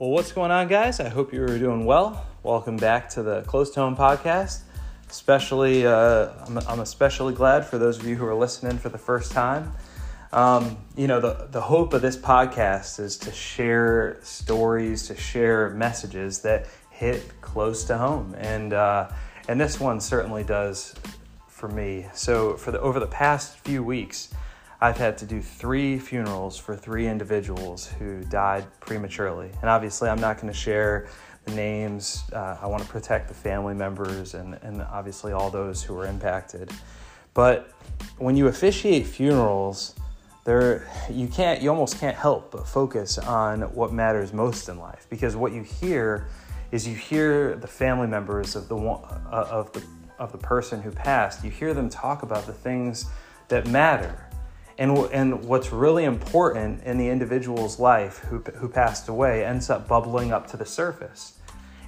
Well, what's going on, guys? I hope you are doing well. Welcome back to the Close to Home podcast. Especially, uh, I'm, I'm, especially glad for those of you who are listening for the first time. Um, you know, the, the hope of this podcast is to share stories, to share messages that hit close to home. And, uh, and this one certainly does for me. So, for the, over the past few weeks, I've had to do three funerals for three individuals who died prematurely. And obviously, I'm not going to share the names. Uh, I want to protect the family members and, and obviously all those who were impacted. But when you officiate funerals, there you can't you almost can't help but focus on what matters most in life because what you hear is you hear the family members of the one, uh, of the of the person who passed you hear them talk about the things that matter and, and what's really important in the individual's life who, who passed away ends up bubbling up to the surface.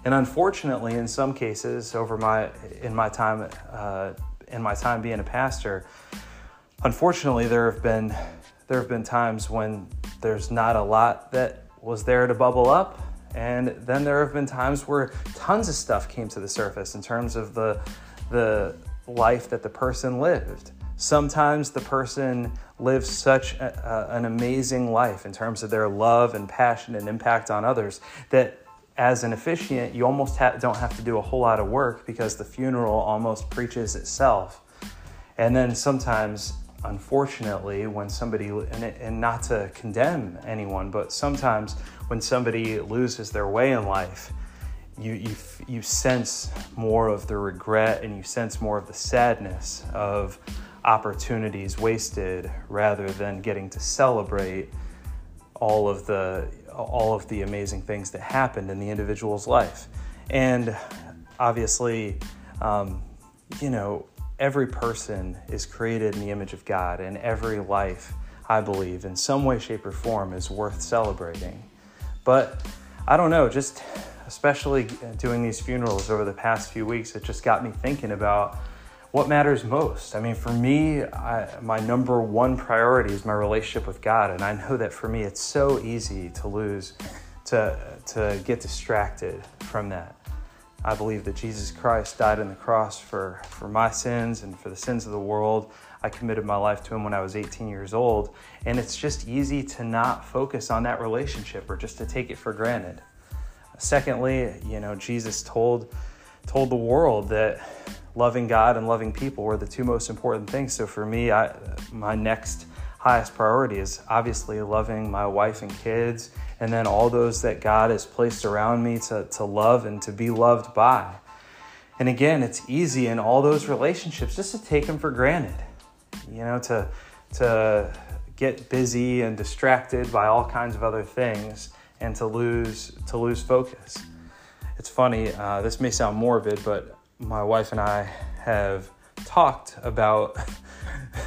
And unfortunately, in some cases, over my in my time uh, in my time being a pastor, unfortunately, there have been there have been times when there's not a lot that was there to bubble up, and then there have been times where tons of stuff came to the surface in terms of the the life that the person lived. Sometimes the person lives such a, an amazing life in terms of their love and passion and impact on others that as an officiant, you almost ha- don't have to do a whole lot of work because the funeral almost preaches itself. And then sometimes, unfortunately, when somebody, and, and not to condemn anyone, but sometimes when somebody loses their way in life, you, you, you sense more of the regret and you sense more of the sadness of opportunities wasted rather than getting to celebrate all of the all of the amazing things that happened in the individual's life. And obviously um, you know every person is created in the image of god and every life i believe in some way shape or form is worth celebrating. But i don't know just especially doing these funerals over the past few weeks it just got me thinking about what matters most. I mean, for me, I, my number one priority is my relationship with God. And I know that for me, it's so easy to lose, to, to get distracted from that. I believe that Jesus Christ died on the cross for, for my sins and for the sins of the world. I committed my life to Him when I was 18 years old. And it's just easy to not focus on that relationship or just to take it for granted. Secondly, you know, Jesus told, told the world that loving God and loving people were the two most important things. So for me, I, my next highest priority is obviously loving my wife and kids, and then all those that God has placed around me to, to love and to be loved by. And again, it's easy in all those relationships just to take them for granted, you know, to, to get busy and distracted by all kinds of other things and to lose, to lose focus. It's funny, uh, this may sound morbid, but my wife and I have talked about.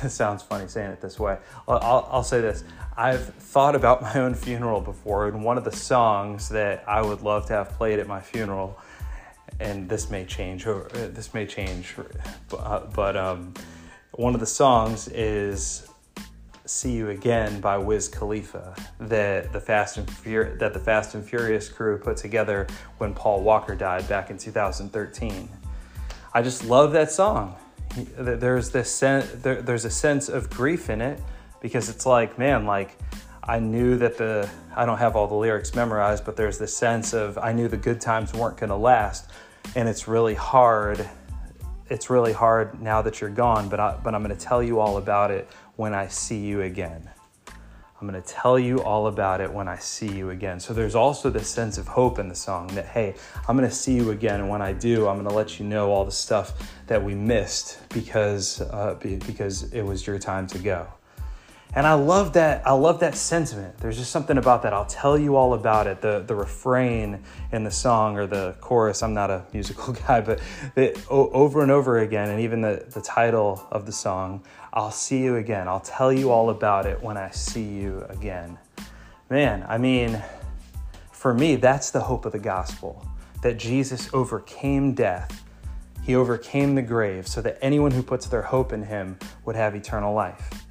it sounds funny saying it this way. I'll, I'll, I'll, say this. I've thought about my own funeral before, and one of the songs that I would love to have played at my funeral, and this may change, or uh, this may change, but, but um, one of the songs is "See You Again" by Wiz Khalifa that the Fast and Fur- that the Fast and Furious crew put together when Paul Walker died back in 2013. I just love that song. There's this sense, there, there's a sense of grief in it because it's like, man, like I knew that the I don't have all the lyrics memorized, but there's this sense of I knew the good times weren't going to last, and it's really hard. It's really hard now that you're gone, but I, but I'm going to tell you all about it when I see you again. I'm going to tell you all about it when I see you again. So there's also this sense of hope in the song that, hey, I'm going to see you again. And when I do, I'm going to let you know all the stuff that we missed because, uh, because it was your time to go. And I love that. I love that sentiment. There's just something about that. I'll tell you all about it. The the refrain in the song or the chorus. I'm not a musical guy, but the, over and over again, and even the the title of the song. I'll see you again. I'll tell you all about it when I see you again. Man, I mean, for me, that's the hope of the gospel. That Jesus overcame death. He overcame the grave so that anyone who puts their hope in him would have eternal life.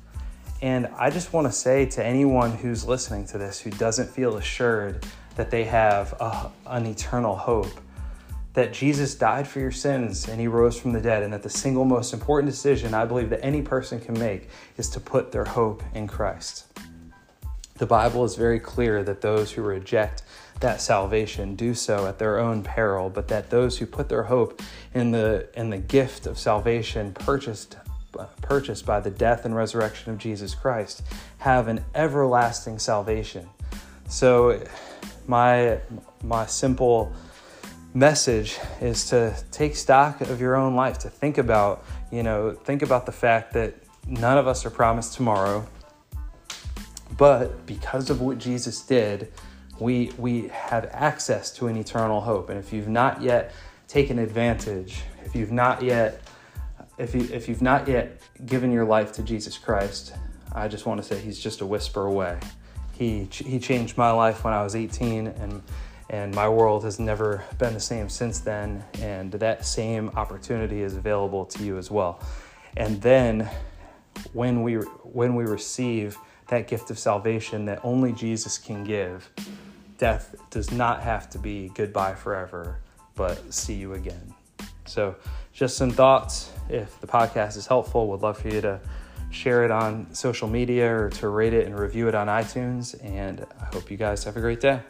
And I just want to say to anyone who's listening to this who doesn't feel assured that they have a, an eternal hope. That Jesus died for your sins and he rose from the dead, and that the single most important decision I believe that any person can make is to put their hope in Christ. The Bible is very clear that those who reject that salvation do so at their own peril, but that those who put their hope in the in the gift of salvation purchased purchased by the death and resurrection of Jesus Christ have an everlasting salvation. So my my simple message is to take stock of your own life, to think about, you know, think about the fact that none of us are promised tomorrow. But because of what Jesus did, we we have access to an eternal hope. And if you've not yet taken advantage, if you've not yet if you if you've not yet given your life to Jesus Christ, I just want to say he's just a whisper away. He he changed my life when I was 18 and and my world has never been the same since then and that same opportunity is available to you as well. And then when we when we receive that gift of salvation that only Jesus can give, death does not have to be goodbye forever, but see you again. So, just some thoughts. If the podcast is helpful, would love for you to share it on social media or to rate it and review it on iTunes. And I hope you guys have a great day.